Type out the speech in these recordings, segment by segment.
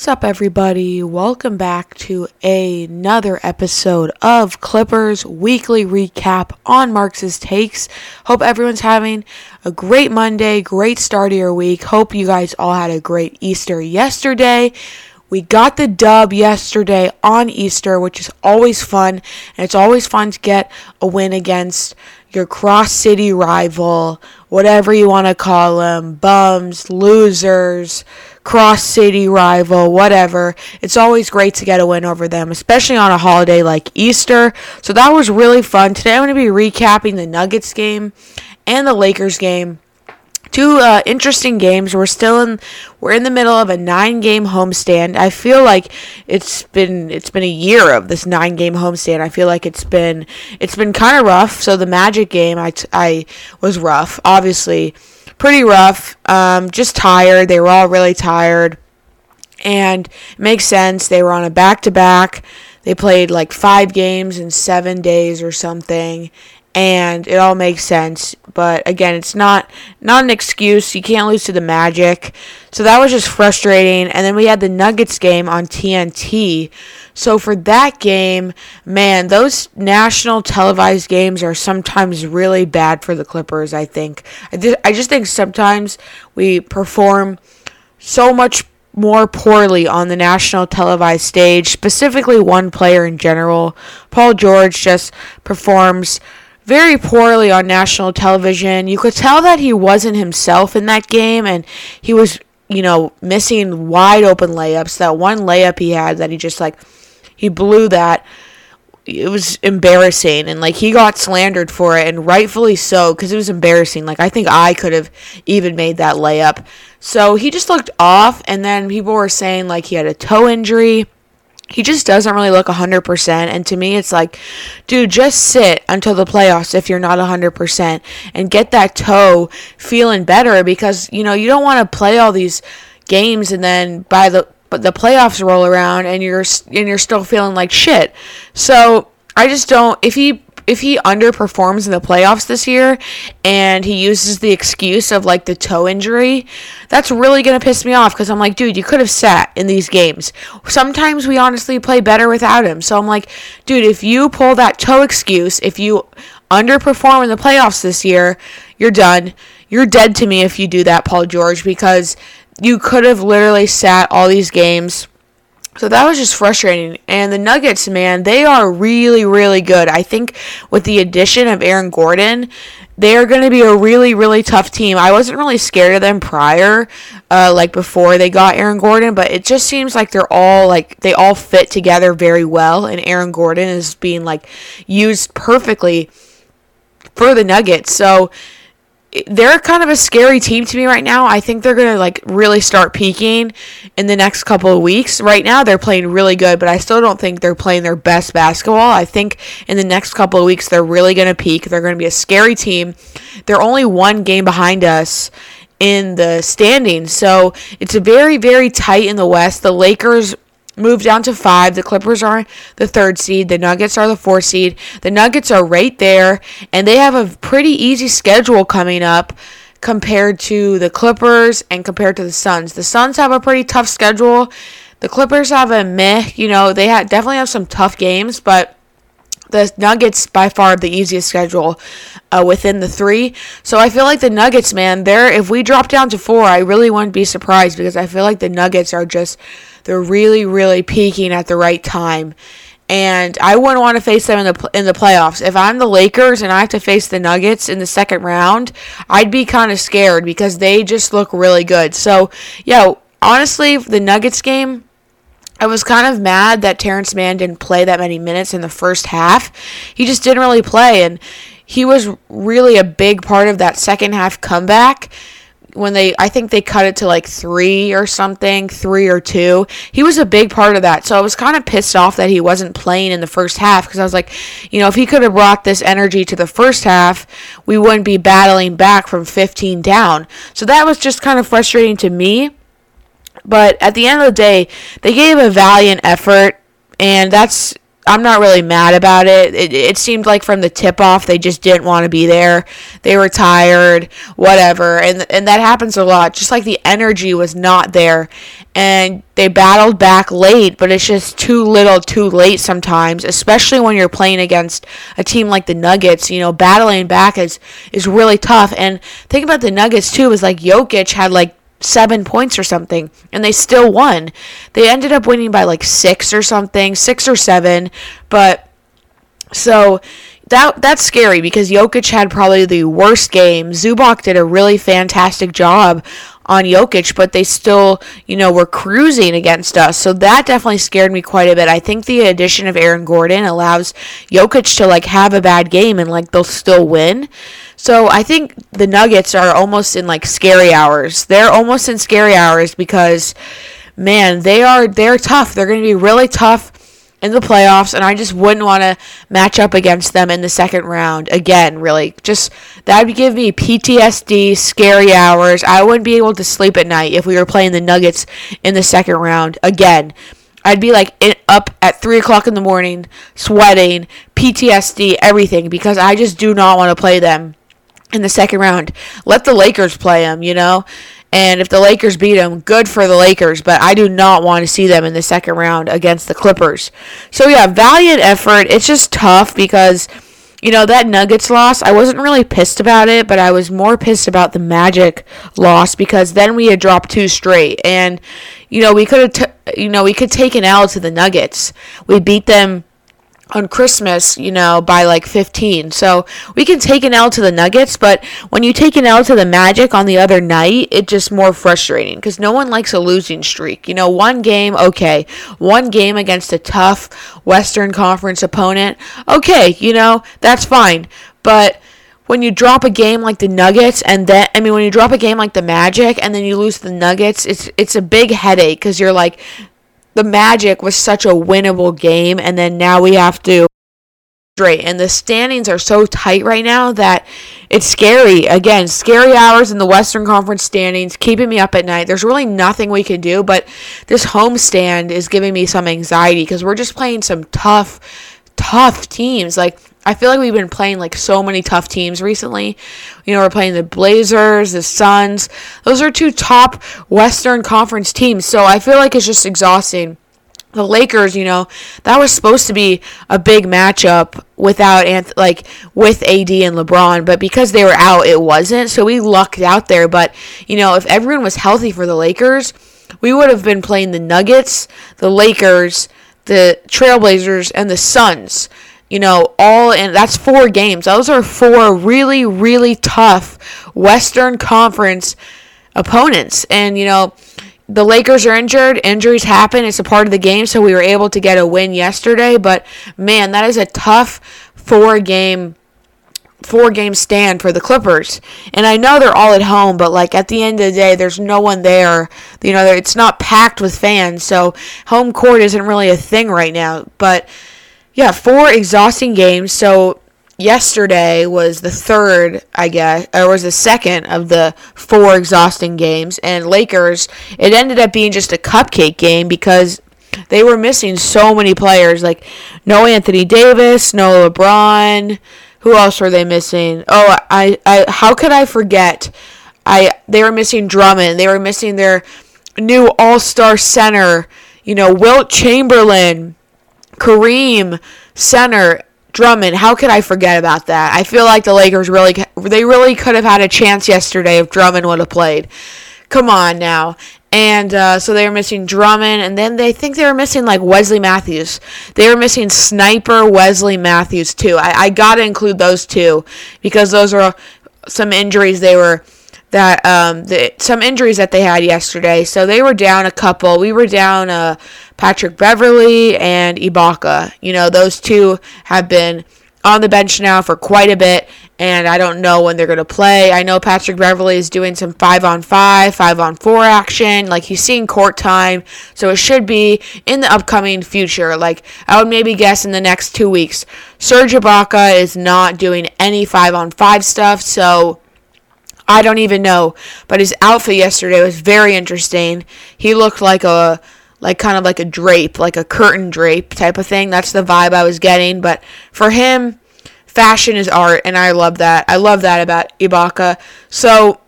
What's up, everybody? Welcome back to another episode of Clippers Weekly Recap on Marx's Takes. Hope everyone's having a great Monday, great start of your week. Hope you guys all had a great Easter yesterday. We got the dub yesterday on Easter, which is always fun, and it's always fun to get a win against your cross city rival, whatever you want to call them, bums, losers, cross city rival, whatever. It's always great to get a win over them, especially on a holiday like Easter. So that was really fun. Today I'm going to be recapping the Nuggets game and the Lakers game two uh, interesting games. We're still in we're in the middle of a nine game homestand. I feel like it's been it's been a year of this nine game homestand. I feel like it's been it's been kind of rough. So the Magic game I, t- I was rough, obviously pretty rough. Um, just tired. They were all really tired, and makes sense. They were on a back to back. They played like five games in seven days or something, and it all makes sense. But again, it's not not an excuse. You can't lose to the Magic. So that was just frustrating. And then we had the Nuggets game on TNT. So for that game, man, those national televised games are sometimes really bad for the Clippers, I think. I just, I just think sometimes we perform so much more poorly on the national televised stage, specifically one player in general. Paul George just performs very poorly on national television. You could tell that he wasn't himself in that game and he was, you know, missing wide open layups. That one layup he had that he just like he blew that it was embarrassing and like he got slandered for it and rightfully so because it was embarrassing like i think i could have even made that layup so he just looked off and then people were saying like he had a toe injury he just doesn't really look 100%. And to me, it's like, dude, just sit until the playoffs if you're not 100% and get that toe feeling better because, you know, you don't want to play all these games and then by the but the playoffs roll around and you're and you're still feeling like shit. So, I just don't if he if he underperforms in the playoffs this year and he uses the excuse of like the toe injury, that's really going to piss me off because I'm like, dude, you could have sat in these games. Sometimes we honestly play better without him. So I'm like, dude, if you pull that toe excuse, if you underperform in the playoffs this year, you're done. You're dead to me if you do that, Paul George, because you could have literally sat all these games so that was just frustrating. And the Nuggets, man, they are really, really good. I think with the addition of Aaron Gordon, they are going to be a really, really tough team. I wasn't really scared of them prior, uh, like before they got Aaron Gordon, but it just seems like they're all like they all fit together very well, and Aaron Gordon is being like used perfectly for the Nuggets. So they're kind of a scary team to me right now. I think they're going to like really start peaking in the next couple of weeks. Right now they're playing really good, but I still don't think they're playing their best basketball. I think in the next couple of weeks they're really going to peak. They're going to be a scary team. They're only one game behind us in the standings. So it's very very tight in the West. The Lakers moved down to five. The Clippers are the third seed. The Nuggets are the fourth seed. The Nuggets are right there, and they have a pretty easy schedule coming up compared to the Clippers and compared to the Suns. The Suns have a pretty tough schedule. The Clippers have a meh. You know, they ha- definitely have some tough games, but the Nuggets by far the easiest schedule uh, within the three. So I feel like the Nuggets, man, they're if we drop down to four, I really wouldn't be surprised because I feel like the Nuggets are just they're really, really peaking at the right time. And I wouldn't want to face them in the in the playoffs. If I'm the Lakers and I have to face the Nuggets in the second round, I'd be kind of scared because they just look really good. So, yeah, honestly, the Nuggets game, I was kind of mad that Terrence Mann didn't play that many minutes in the first half. He just didn't really play, and he was really a big part of that second half comeback when they I think they cut it to like 3 or something, 3 or 2. He was a big part of that. So I was kind of pissed off that he wasn't playing in the first half because I was like, you know, if he could have brought this energy to the first half, we wouldn't be battling back from 15 down. So that was just kind of frustrating to me. But at the end of the day, they gave a valiant effort and that's I'm not really mad about it. it. It seemed like from the tip off they just didn't want to be there. They were tired, whatever. And and that happens a lot. Just like the energy was not there and they battled back late, but it's just too little, too late sometimes, especially when you're playing against a team like the Nuggets. You know, battling back is is really tough. And think about the Nuggets too is like Jokic had like seven points or something, and they still won. They ended up winning by like six or something, six or seven, but so that that's scary because Jokic had probably the worst game. Zubac did a really fantastic job on Jokic, but they still, you know, were cruising against us. So that definitely scared me quite a bit. I think the addition of Aaron Gordon allows Jokic to like have a bad game and like they'll still win. So I think the Nuggets are almost in like scary hours. They're almost in scary hours because man, they are they're tough. They're going to be really tough in the playoffs, and I just wouldn't want to match up against them in the second round again. Really, just that would give me PTSD, scary hours. I wouldn't be able to sleep at night if we were playing the Nuggets in the second round again. I'd be like in, up at three o'clock in the morning, sweating, PTSD, everything, because I just do not want to play them in the second round. Let the Lakers play them, you know. And if the Lakers beat them, good for the Lakers, but I do not want to see them in the second round against the Clippers. So, yeah, valiant effort. It's just tough because, you know, that Nuggets loss, I wasn't really pissed about it, but I was more pissed about the Magic loss because then we had dropped two straight. And, you know, we could have, t- you know, we could take an L to the Nuggets. We beat them on Christmas, you know, by like 15. So we can take an L to the Nuggets, but when you take an L to the Magic on the other night, it's just more frustrating because no one likes a losing streak. You know, one game, okay. One game against a tough Western Conference opponent, okay, you know, that's fine. But when you drop a game like the Nuggets and then I mean when you drop a game like the Magic and then you lose the Nuggets, it's it's a big headache cuz you're like the Magic was such a winnable game, and then now we have to straight. And the standings are so tight right now that it's scary. Again, scary hours in the Western Conference standings, keeping me up at night. There's really nothing we can do, but this homestand is giving me some anxiety because we're just playing some tough, tough teams. Like I feel like we've been playing like so many tough teams recently. You know, we're playing the Blazers, the Suns. Those are two top Western Conference teams. So I feel like it's just exhausting. The Lakers, you know, that was supposed to be a big matchup without Anth- like with AD and LeBron, but because they were out, it wasn't. So we lucked out there. But you know, if everyone was healthy for the Lakers, we would have been playing the Nuggets, the Lakers, the Trailblazers, and the Suns you know, all and that's four games. Those are four really, really tough Western Conference opponents. And, you know, the Lakers are injured. Injuries happen. It's a part of the game. So we were able to get a win yesterday. But man, that is a tough four game four game stand for the Clippers. And I know they're all at home, but like at the end of the day, there's no one there. You know, it's not packed with fans. So home court isn't really a thing right now. But yeah, four exhausting games. So yesterday was the third, I guess, or was the second of the four exhausting games. And Lakers, it ended up being just a cupcake game because they were missing so many players. Like no Anthony Davis, no LeBron. Who else were they missing? Oh, I, I how could I forget? I they were missing Drummond. They were missing their new All Star center. You know, Wilt Chamberlain. Kareem, center, Drummond. How could I forget about that? I feel like the Lakers really, they really could have had a chance yesterday if Drummond would have played. Come on now. And uh, so they were missing Drummond, and then they think they were missing like Wesley Matthews. They were missing sniper Wesley Matthews too. I, I gotta include those two because those are some injuries they were that um the, some injuries that they had yesterday. So they were down a couple. We were down uh, Patrick Beverley and Ibaka. You know, those two have been on the bench now for quite a bit, and I don't know when they're going to play. I know Patrick Beverley is doing some five on five, five on four action. Like he's seeing court time, so it should be in the upcoming future. Like I would maybe guess in the next two weeks. Serge Ibaka is not doing any five on five stuff, so I don't even know. But his outfit yesterday was very interesting. He looked like a like kind of like a drape, like a curtain drape type of thing. That's the vibe I was getting. But for him, fashion is art, and I love that. I love that about Ibaka. So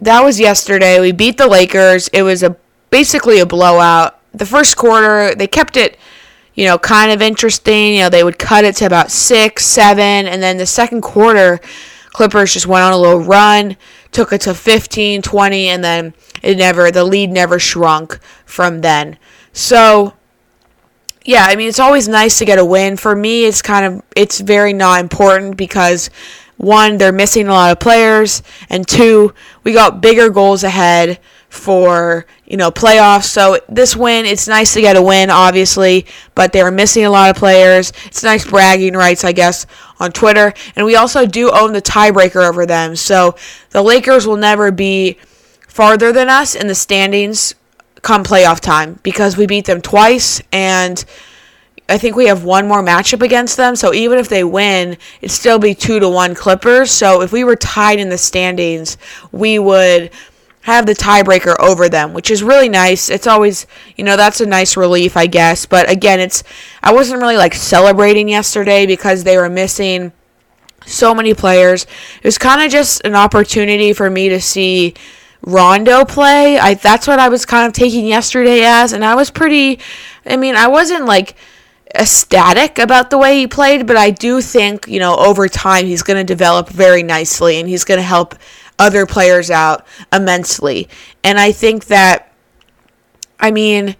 that was yesterday. We beat the Lakers. It was a basically a blowout. The first quarter, they kept it, you know, kind of interesting. You know, they would cut it to about six, seven, and then the second quarter, Clippers just went on a little run, took it to 15, 20, and then it never, the lead never shrunk from then. So, yeah, I mean, it's always nice to get a win. For me, it's kind of, it's very not important because one, they're missing a lot of players, and two, we got bigger goals ahead for you know playoffs. So this win, it's nice to get a win, obviously, but they were missing a lot of players. It's nice bragging rights, I guess, on Twitter, and we also do own the tiebreaker over them. So the Lakers will never be farther than us in the standings come playoff time because we beat them twice and I think we have one more matchup against them. So even if they win, it'd still be two to one Clippers. So if we were tied in the standings, we would have the tiebreaker over them, which is really nice. It's always, you know, that's a nice relief, I guess. But again, it's I wasn't really like celebrating yesterday because they were missing so many players. It was kind of just an opportunity for me to see Rondo play. I that's what I was kind of taking yesterday as, and I was pretty. I mean, I wasn't like ecstatic about the way he played, but I do think, you know, over time he's going to develop very nicely and he's going to help other players out immensely. And I think that, I mean,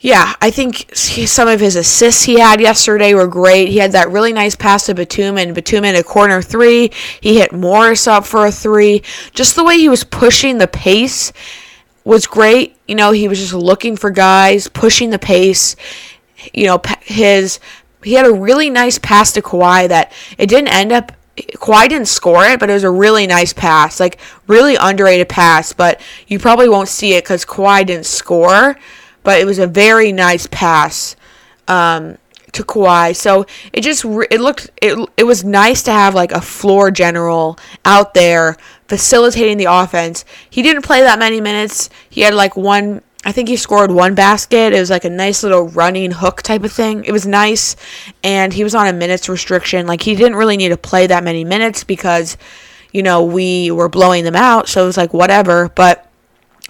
yeah, I think some of his assists he had yesterday were great. He had that really nice pass to Batum Batum in a corner three. He hit Morris up for a three. Just the way he was pushing the pace was great. You know, he was just looking for guys, pushing the pace you know, his he had a really nice pass to Kawhi that it didn't end up. Kawhi didn't score it, but it was a really nice pass, like really underrated pass. But you probably won't see it because Kawhi didn't score, but it was a very nice pass um, to Kawhi. So it just it looked it it was nice to have like a floor general out there facilitating the offense. He didn't play that many minutes. He had like one I think he scored one basket. It was like a nice little running hook type of thing. It was nice, and he was on a minutes restriction. Like he didn't really need to play that many minutes because, you know, we were blowing them out. So it was like whatever. But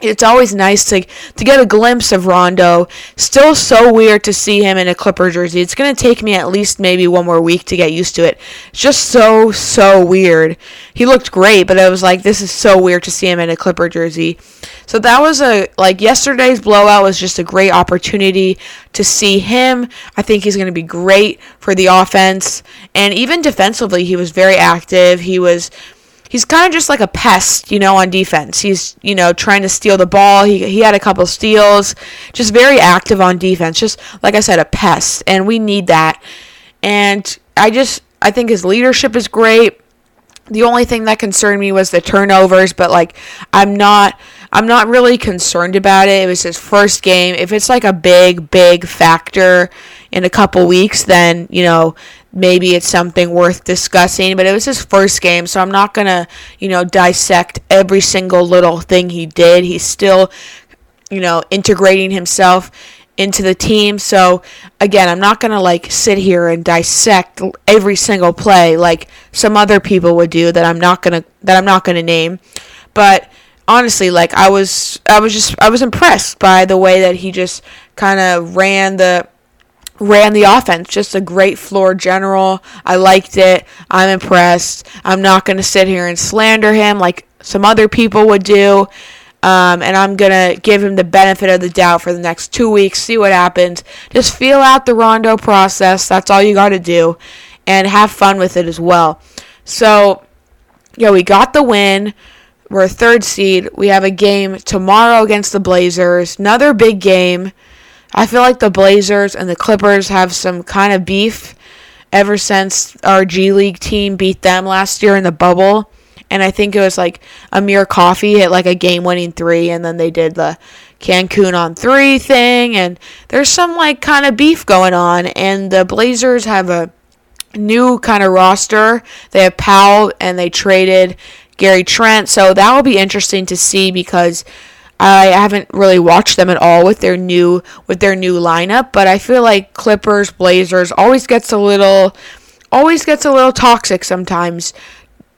it's always nice to to get a glimpse of Rondo. Still so weird to see him in a Clipper jersey. It's gonna take me at least maybe one more week to get used to it. It's just so so weird. He looked great, but I was like, this is so weird to see him in a Clipper jersey. So that was a like yesterday's blowout was just a great opportunity to see him. I think he's gonna be great for the offense and even defensively. He was very active. He was he's kind of just like a pest, you know, on defense. He's, you know, trying to steal the ball. He, he had a couple steals, just very active on defense. Just like I said, a pest, and we need that. And I just, I think his leadership is great. The only thing that concerned me was the turnovers, but like, I'm not. I'm not really concerned about it. It was his first game. If it's like a big, big factor in a couple weeks, then, you know, maybe it's something worth discussing. But it was his first game, so I'm not going to, you know, dissect every single little thing he did. He's still, you know, integrating himself into the team. So again, I'm not going to like sit here and dissect every single play like some other people would do that I'm not going to that I'm not going to name. But honestly, like I was I was just I was impressed by the way that he just kind of ran the ran the offense. Just a great floor general. I liked it. I'm impressed. I'm not going to sit here and slander him like some other people would do. Um, and I'm going to give him the benefit of the doubt for the next two weeks, see what happens. Just feel out the Rondo process. That's all you got to do. And have fun with it as well. So, yeah, we got the win. We're third seed. We have a game tomorrow against the Blazers. Another big game. I feel like the Blazers and the Clippers have some kind of beef ever since our G League team beat them last year in the bubble. And I think it was like Amir Coffey hit like a game winning three, and then they did the Cancun on three thing. And there's some like kind of beef going on. And the Blazers have a new kind of roster. They have Powell, and they traded Gary Trent. So that will be interesting to see because I haven't really watched them at all with their new with their new lineup, but I feel like Clippers Blazers always gets a little always gets a little toxic sometimes.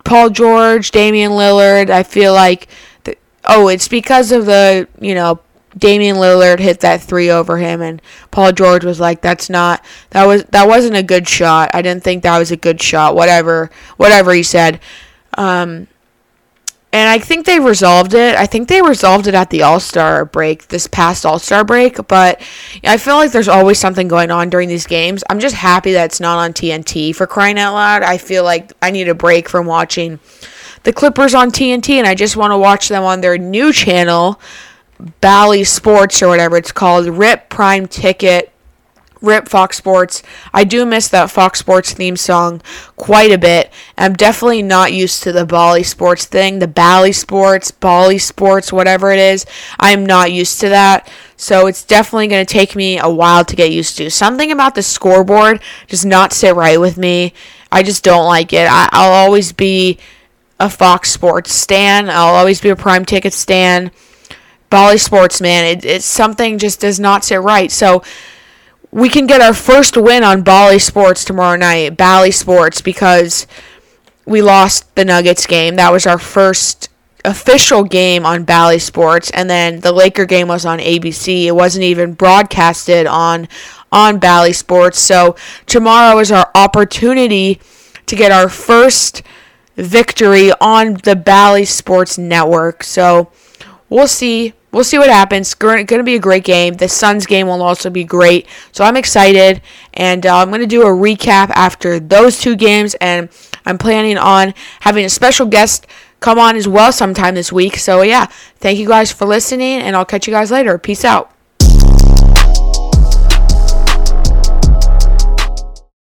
Paul George, Damian Lillard, I feel like the, oh, it's because of the, you know, Damian Lillard hit that 3 over him and Paul George was like that's not that was that wasn't a good shot. I didn't think that was a good shot. Whatever whatever he said. Um and I think they resolved it. I think they resolved it at the All Star break, this past All Star break. But I feel like there's always something going on during these games. I'm just happy that it's not on TNT for crying out loud. I feel like I need a break from watching the Clippers on TNT, and I just want to watch them on their new channel, Bally Sports or whatever it's called, Rip Prime Ticket Rip Fox Sports. I do miss that Fox Sports theme song quite a bit. I'm definitely not used to the Bally Sports thing, the Bally Sports, Bally Sports, whatever it is. I'm not used to that. So it's definitely going to take me a while to get used to. Something about the scoreboard does not sit right with me. I just don't like it. I, will always be a Fox Sports stan. I'll always be a prime ticket stan. Bally Sports, man, it, it's something just does not sit right. So we can get our first win on Bally Sports tomorrow night, Bally Sports, because we lost the Nuggets game. That was our first official game on Bally Sports, and then the Laker game was on ABC. It wasn't even broadcasted on on Bally Sports. So tomorrow is our opportunity to get our first victory on the Bally Sports Network. So we'll see we'll see what happens. Going to be a great game. The Suns game will also be great. So I'm excited. And uh, I'm going to do a recap after those two games. And I'm planning on having a special guest come on as well sometime this week. So yeah, thank you guys for listening. And I'll catch you guys later. Peace out.